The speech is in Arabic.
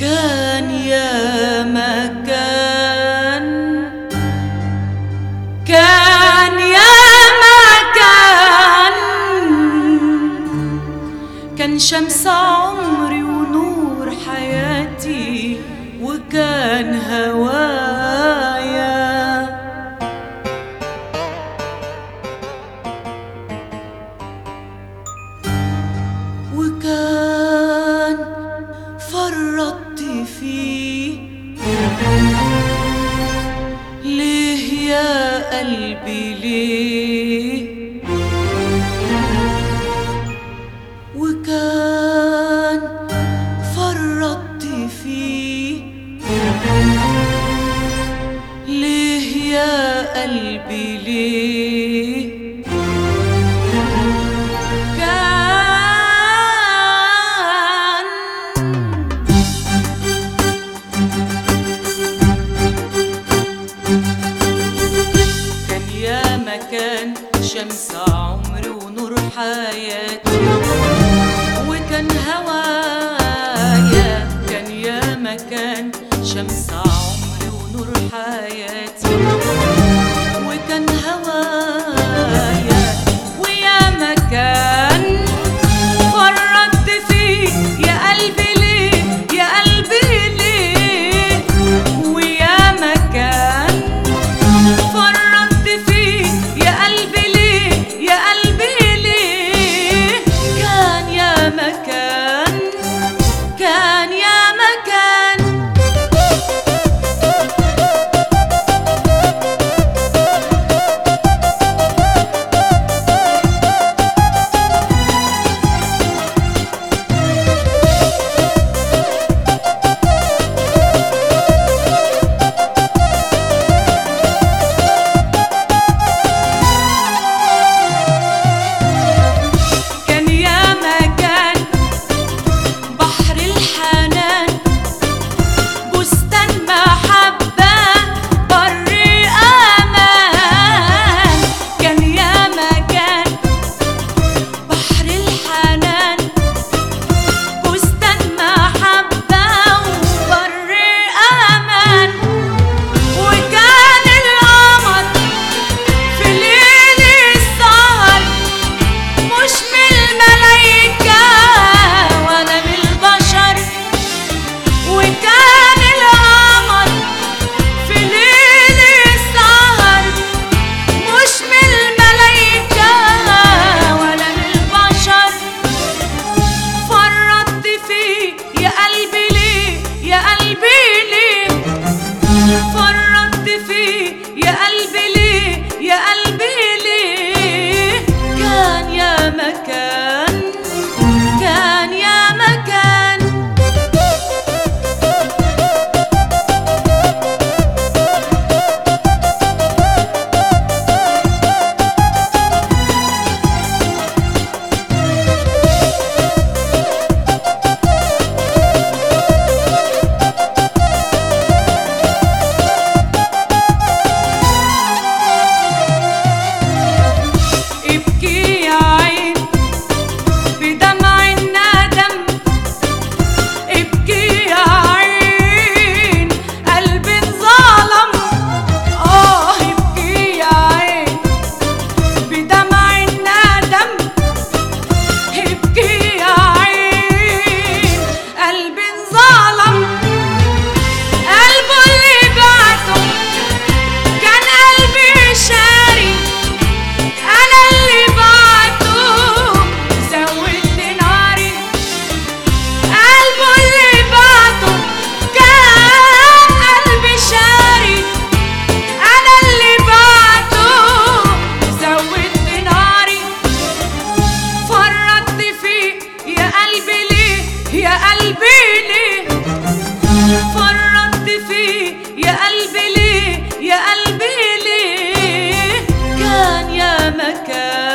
كان يا مكان. كان يا مكان. كان شمس عمر فرطت فيه. ليه يا قلبي ليه؟ وكان فرطت فيه. ليه يا قلبي ليه؟ شمس عمري ونور حياتي وكان هوايا كان يا مكان. شمس عمري ونور حياتي مكان.